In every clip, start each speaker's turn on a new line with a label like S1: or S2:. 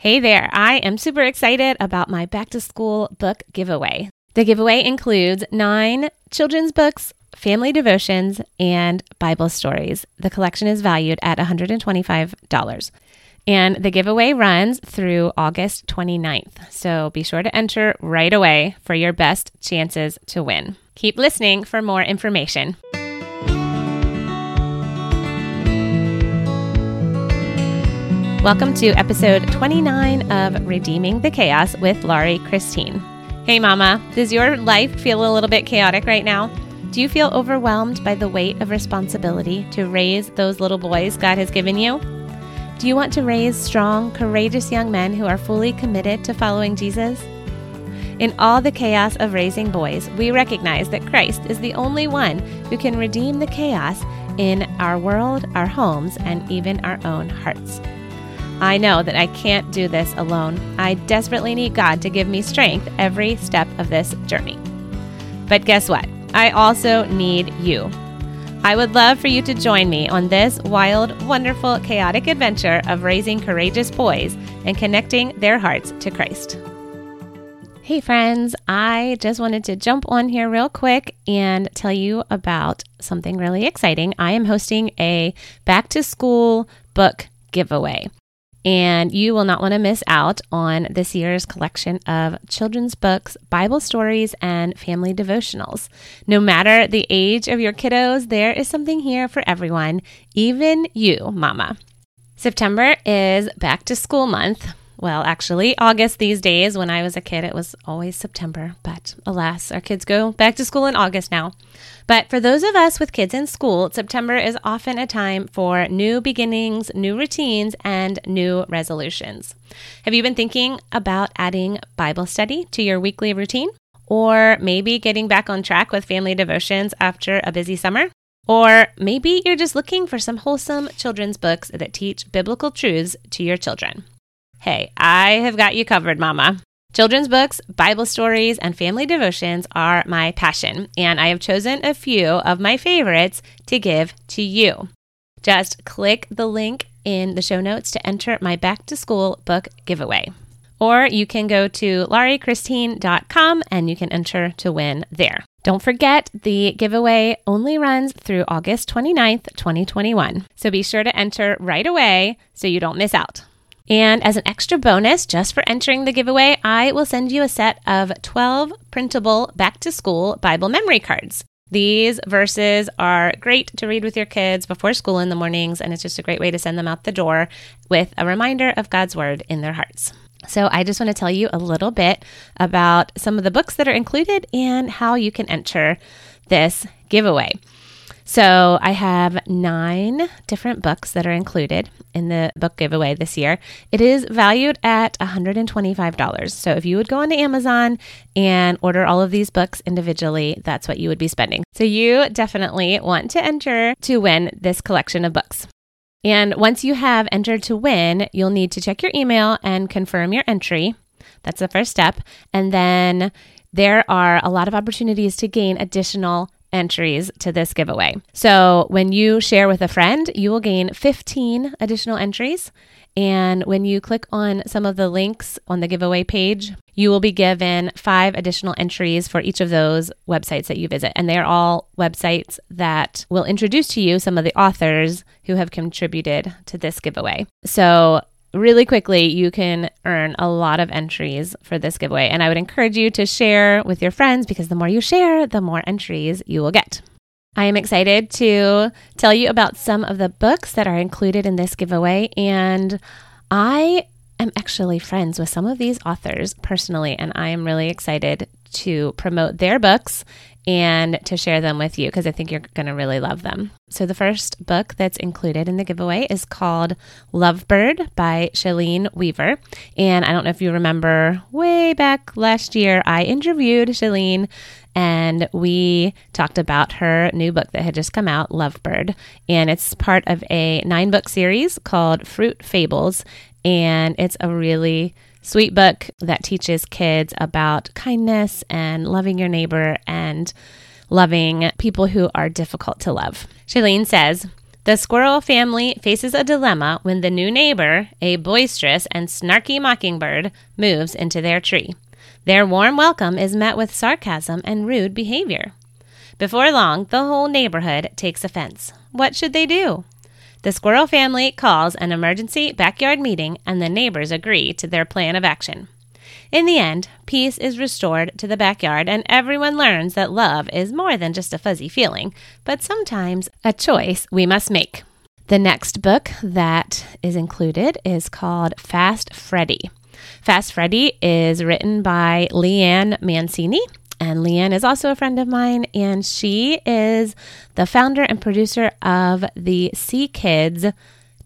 S1: Hey there, I am super excited about my back to school book giveaway. The giveaway includes nine children's books, family devotions, and Bible stories. The collection is valued at $125. And the giveaway runs through August 29th. So be sure to enter right away for your best chances to win. Keep listening for more information. Welcome to episode 29 of Redeeming the Chaos with Laurie Christine. Hey, Mama, does your life feel a little bit chaotic right now? Do you feel overwhelmed by the weight of responsibility to raise those little boys God has given you? Do you want to raise strong, courageous young men who are fully committed to following Jesus? In all the chaos of raising boys, we recognize that Christ is the only one who can redeem the chaos in our world, our homes, and even our own hearts. I know that I can't do this alone. I desperately need God to give me strength every step of this journey. But guess what? I also need you. I would love for you to join me on this wild, wonderful, chaotic adventure of raising courageous boys and connecting their hearts to Christ. Hey, friends, I just wanted to jump on here real quick and tell you about something really exciting. I am hosting a back to school book giveaway and you will not want to miss out on this year's collection of children's books, Bible stories, and family devotionals. No matter the age of your kiddos, there is something here for everyone, even you, Mama. September is back to school month. Well, actually, August these days. When I was a kid, it was always September. But alas, our kids go back to school in August now. But for those of us with kids in school, September is often a time for new beginnings, new routines, and new resolutions. Have you been thinking about adding Bible study to your weekly routine? Or maybe getting back on track with family devotions after a busy summer? Or maybe you're just looking for some wholesome children's books that teach biblical truths to your children. Hey, I have got you covered, Mama. Children's books, Bible stories, and family devotions are my passion, and I have chosen a few of my favorites to give to you. Just click the link in the show notes to enter my back to school book giveaway. Or you can go to lauriechristine.com and you can enter to win there. Don't forget, the giveaway only runs through August 29th, 2021. So be sure to enter right away so you don't miss out. And as an extra bonus, just for entering the giveaway, I will send you a set of 12 printable back to school Bible memory cards. These verses are great to read with your kids before school in the mornings, and it's just a great way to send them out the door with a reminder of God's word in their hearts. So, I just want to tell you a little bit about some of the books that are included and how you can enter this giveaway. So I have nine different books that are included in the book giveaway this year. It is valued at $125. So if you would go onto Amazon and order all of these books individually, that's what you would be spending. So you definitely want to enter to win this collection of books. And once you have entered to win, you'll need to check your email and confirm your entry. That's the first step. And then there are a lot of opportunities to gain additional entries to this giveaway. So when you share with a friend, you will gain 15 additional entries. And when you click on some of the links on the giveaway page, you will be given five additional entries for each of those websites that you visit. And they are all websites that will introduce to you some of the authors who have contributed to this giveaway. So really quickly, you can earn a lot of entries for this giveaway. And I would encourage you to share with your friends because the more you share, the more entries you will get. I am excited to tell you about some of the books that are included in this giveaway. And I am actually friends with some of these authors personally, and I am really excited to promote their books and to share them with you because I think you're going to really love them. So, the first book that's included in the giveaway is called Lovebird by Shalene Weaver. And I don't know if you remember way back last year, I interviewed Shalene and we talked about her new book that had just come out, Lovebird. And it's part of a nine book series called Fruit Fables. And it's a really sweet book that teaches kids about kindness and loving your neighbor and loving people who are difficult to love. Shalene says, The squirrel family faces a dilemma when the new neighbor, a boisterous and snarky mockingbird, moves into their tree. Their warm welcome is met with sarcasm and rude behavior. Before long, the whole neighborhood takes offense. What should they do? The squirrel family calls an emergency backyard meeting, and the neighbors agree to their plan of action. In the end, peace is restored to the backyard, and everyone learns that love is more than just a fuzzy feeling, but sometimes a choice we must make. The next book that is included is called Fast Freddy. Fast Freddy is written by Leanne Mancini. And Leanne is also a friend of mine, and she is the founder and producer of the Sea Kids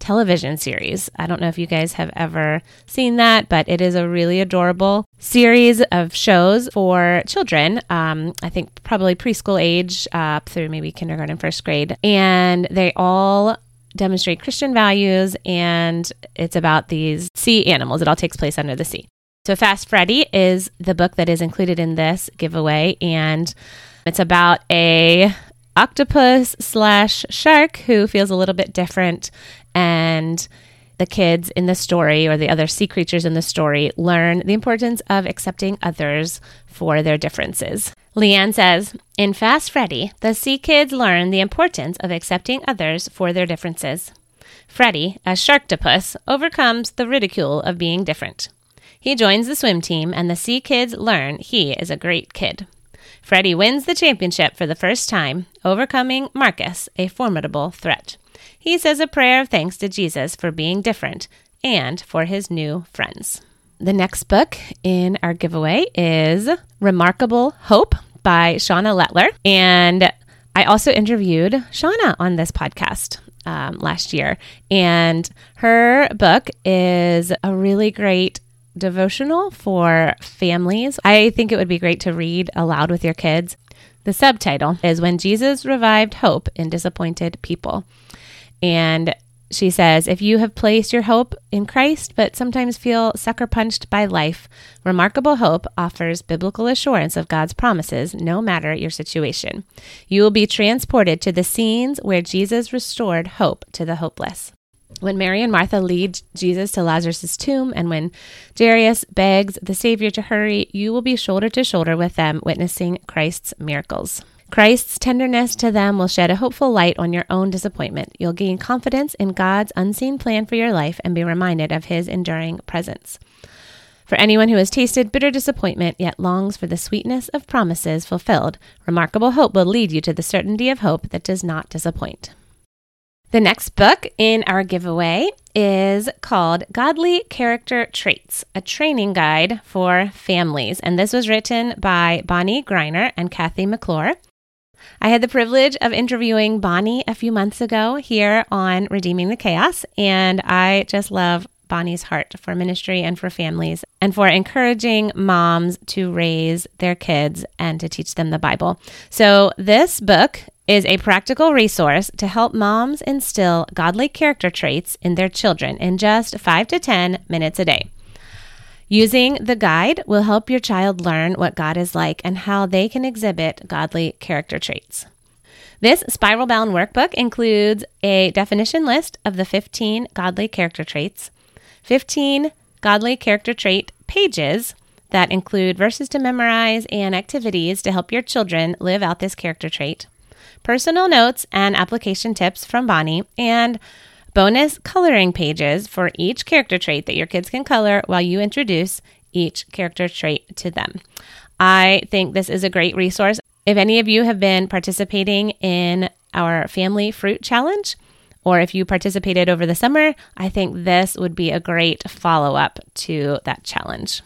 S1: television series. I don't know if you guys have ever seen that, but it is a really adorable series of shows for children. Um, I think probably preschool age uh, up through maybe kindergarten, first grade. And they all demonstrate Christian values, and it's about these sea animals. It all takes place under the sea. So, Fast Freddy is the book that is included in this giveaway, and it's about a octopus slash shark who feels a little bit different, and the kids in the story or the other sea creatures in the story learn the importance of accepting others for their differences. Leanne says, In Fast Freddy, the sea kids learn the importance of accepting others for their differences. Freddy, a sharktopus, overcomes the ridicule of being different. He joins the swim team, and the sea kids learn he is a great kid. Freddy wins the championship for the first time, overcoming Marcus, a formidable threat. He says a prayer of thanks to Jesus for being different and for his new friends. The next book in our giveaway is Remarkable Hope by Shauna Letellier. And I also interviewed Shauna on this podcast um, last year. And her book is a really great devotional for families. I think it would be great to read aloud with your kids. The subtitle is When Jesus Revived Hope in Disappointed People. And she says, if you have placed your hope in Christ but sometimes feel sucker punched by life, Remarkable Hope offers biblical assurance of God's promises no matter your situation. You will be transported to the scenes where Jesus restored hope to the hopeless. When Mary and Martha lead Jesus to Lazarus' tomb, and when Jairus begs the Savior to hurry, you will be shoulder to shoulder with them, witnessing Christ's miracles. Christ's tenderness to them will shed a hopeful light on your own disappointment. You'll gain confidence in God's unseen plan for your life and be reminded of his enduring presence. For anyone who has tasted bitter disappointment yet longs for the sweetness of promises fulfilled, remarkable hope will lead you to the certainty of hope that does not disappoint. The next book in our giveaway is called Godly Character Traits, a training guide for families. And this was written by Bonnie Greiner and Kathy McClure. I had the privilege of interviewing Bonnie a few months ago here on Redeeming the Chaos, and I just love Bonnie's heart for ministry and for families and for encouraging moms to raise their kids and to teach them the Bible. So, this book is a practical resource to help moms instill godly character traits in their children in just 5 to 10 minutes a day. Using the guide will help your child learn what God is like and how they can exhibit godly character traits. This spiral bound workbook includes a definition list of the 15 godly character traits, 15 godly character trait pages that include verses to memorize and activities to help your children live out this character trait, personal notes and application tips from Bonnie, and bonus coloring pages for each character trait that your kids can color while you introduce each character trait to them. I think this is a great resource. If any of you have been participating in our family fruit challenge, or if you participated over the summer, I think this would be a great follow up to that challenge.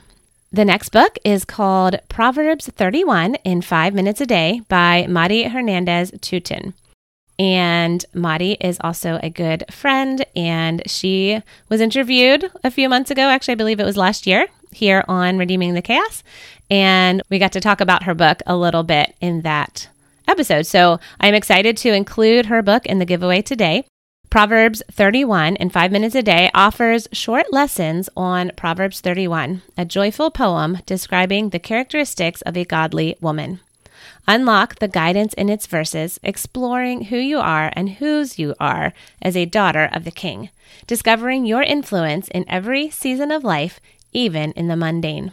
S1: The next book is called Proverbs 31 in Five Minutes a Day by Mari Hernandez Tuten. And Mari is also a good friend, and she was interviewed a few months ago. Actually, I believe it was last year here on Redeeming the Chaos. And we got to talk about her book a little bit in that episode. So I'm excited to include her book in the giveaway today. Proverbs 31 in five minutes a day offers short lessons on Proverbs 31, a joyful poem describing the characteristics of a godly woman. Unlock the guidance in its verses, exploring who you are and whose you are as a daughter of the King, discovering your influence in every season of life, even in the mundane.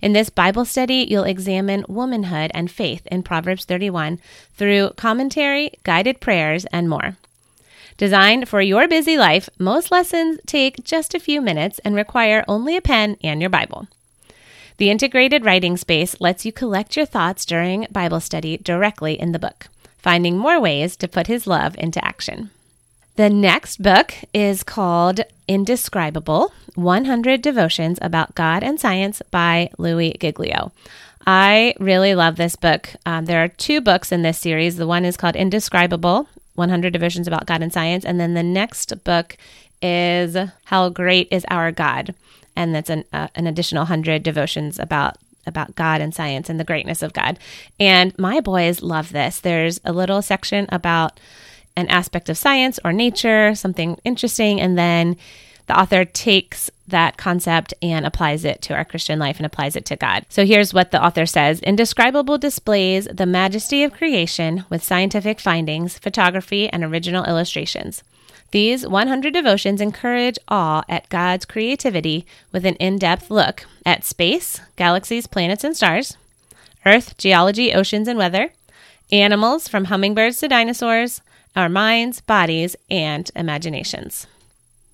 S1: In this Bible study, you'll examine womanhood and faith in Proverbs 31 through commentary, guided prayers, and more. Designed for your busy life, most lessons take just a few minutes and require only a pen and your Bible. The integrated writing space lets you collect your thoughts during Bible study directly in the book, finding more ways to put his love into action. The next book is called Indescribable 100 Devotions About God and Science by Louie Giglio. I really love this book. Um, there are two books in this series. The one is called Indescribable 100 Devotions About God and Science. And then the next book is How Great is Our God? And that's an, uh, an additional 100 devotions about about God and science and the greatness of God. And my boys love this. There's a little section about an aspect of science or nature, something interesting, and then the author takes that concept and applies it to our Christian life and applies it to God. So here's what the author says Indescribable displays the majesty of creation with scientific findings, photography, and original illustrations. These 100 devotions encourage awe at God's creativity with an in depth look at space, galaxies, planets, and stars, Earth, geology, oceans, and weather, animals from hummingbirds to dinosaurs, our minds, bodies, and imaginations.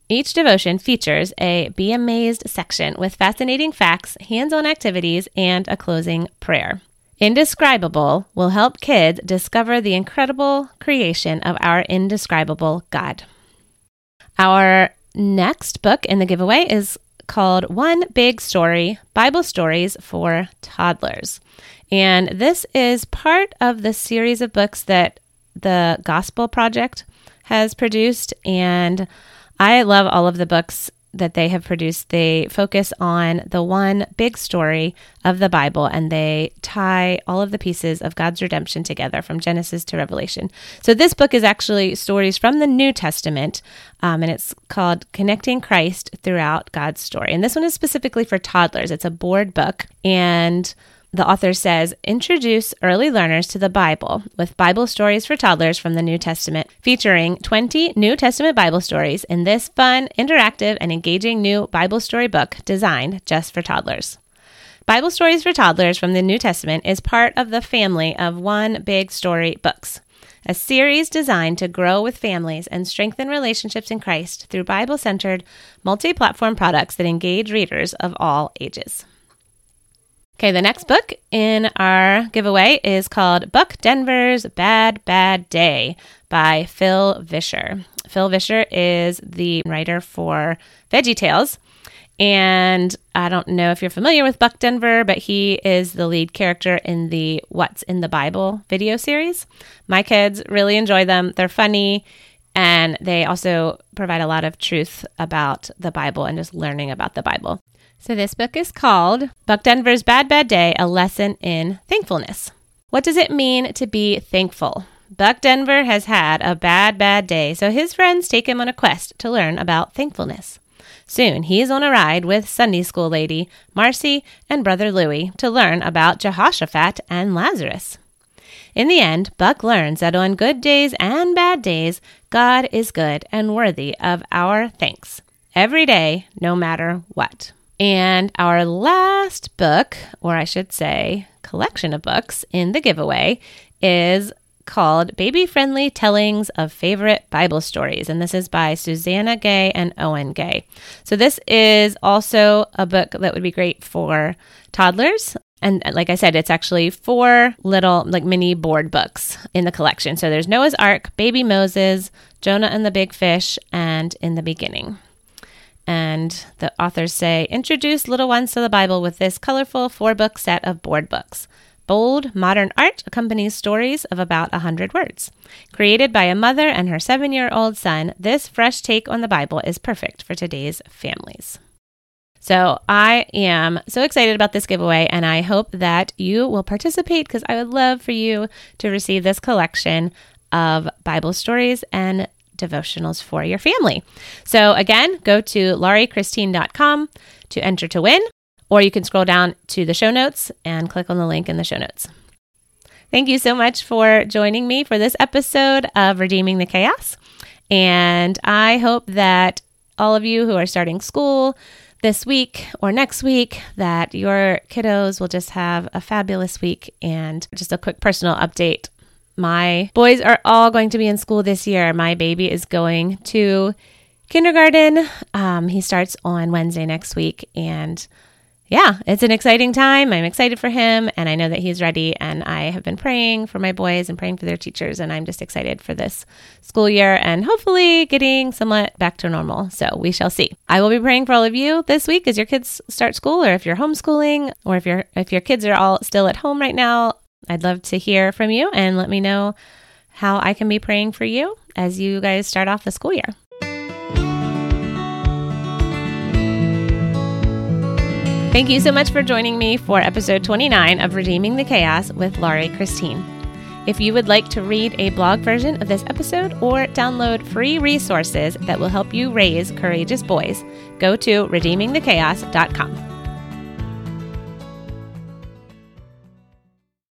S1: Each devotion features a Be Amazed section with fascinating facts, hands on activities, and a closing prayer. Indescribable will help kids discover the incredible creation of our indescribable God. Our next book in the giveaway is called One Big Story Bible Stories for Toddlers. And this is part of the series of books that the Gospel Project has produced. And I love all of the books that they have produced. They focus on the one big story of the Bible and they tie all of the pieces of God's redemption together from Genesis to Revelation. So, this book is actually stories from the New Testament um, and it's called Connecting Christ Throughout God's Story. And this one is specifically for toddlers, it's a board book. And the author says, introduce early learners to the Bible with Bible stories for toddlers from the New Testament, featuring 20 New Testament Bible stories in this fun, interactive, and engaging new Bible story book designed just for toddlers. Bible Stories for Toddlers from the New Testament is part of the family of One Big Story books, a series designed to grow with families and strengthen relationships in Christ through Bible centered, multi platform products that engage readers of all ages. Okay, the next book in our giveaway is called Buck Denver's Bad Bad Day by Phil Vischer. Phil Vischer is the writer for Veggie Tales. And I don't know if you're familiar with Buck Denver, but he is the lead character in the What's in the Bible video series. My kids really enjoy them. They're funny and they also provide a lot of truth about the Bible and just learning about the Bible. So, this book is called Buck Denver's Bad Bad Day A Lesson in Thankfulness. What does it mean to be thankful? Buck Denver has had a bad, bad day, so his friends take him on a quest to learn about thankfulness. Soon he is on a ride with Sunday school lady Marcy and brother Louie to learn about Jehoshaphat and Lazarus. In the end, Buck learns that on good days and bad days, God is good and worthy of our thanks every day, no matter what. And our last book, or I should say, collection of books in the giveaway, is called Baby Friendly Tellings of Favorite Bible Stories. And this is by Susanna Gay and Owen Gay. So, this is also a book that would be great for toddlers. And uh, like I said, it's actually four little, like mini board books in the collection. So, there's Noah's Ark, Baby Moses, Jonah and the Big Fish, and In the Beginning. And the authors say, introduce little ones to the Bible with this colorful four book set of board books. Bold, modern art accompanies stories of about a 100 words. Created by a mother and her seven year old son, this fresh take on the Bible is perfect for today's families. So I am so excited about this giveaway, and I hope that you will participate because I would love for you to receive this collection of Bible stories and devotionals for your family. So again, go to lauriechristine.com to enter to win, or you can scroll down to the show notes and click on the link in the show notes. Thank you so much for joining me for this episode of Redeeming the Chaos. And I hope that all of you who are starting school this week or next week, that your kiddos will just have a fabulous week. And just a quick personal update my boys are all going to be in school this year. My baby is going to kindergarten. Um, he starts on Wednesday next week. And yeah, it's an exciting time. I'm excited for him and I know that he's ready. And I have been praying for my boys and praying for their teachers. And I'm just excited for this school year and hopefully getting somewhat back to normal. So we shall see. I will be praying for all of you this week as your kids start school or if you're homeschooling or if your if your kids are all still at home right now. I'd love to hear from you and let me know how I can be praying for you as you guys start off the school year. Thank you so much for joining me for episode 29 of Redeeming the Chaos with Laurie Christine. If you would like to read a blog version of this episode or download free resources that will help you raise courageous boys, go to redeemingthechaos.com.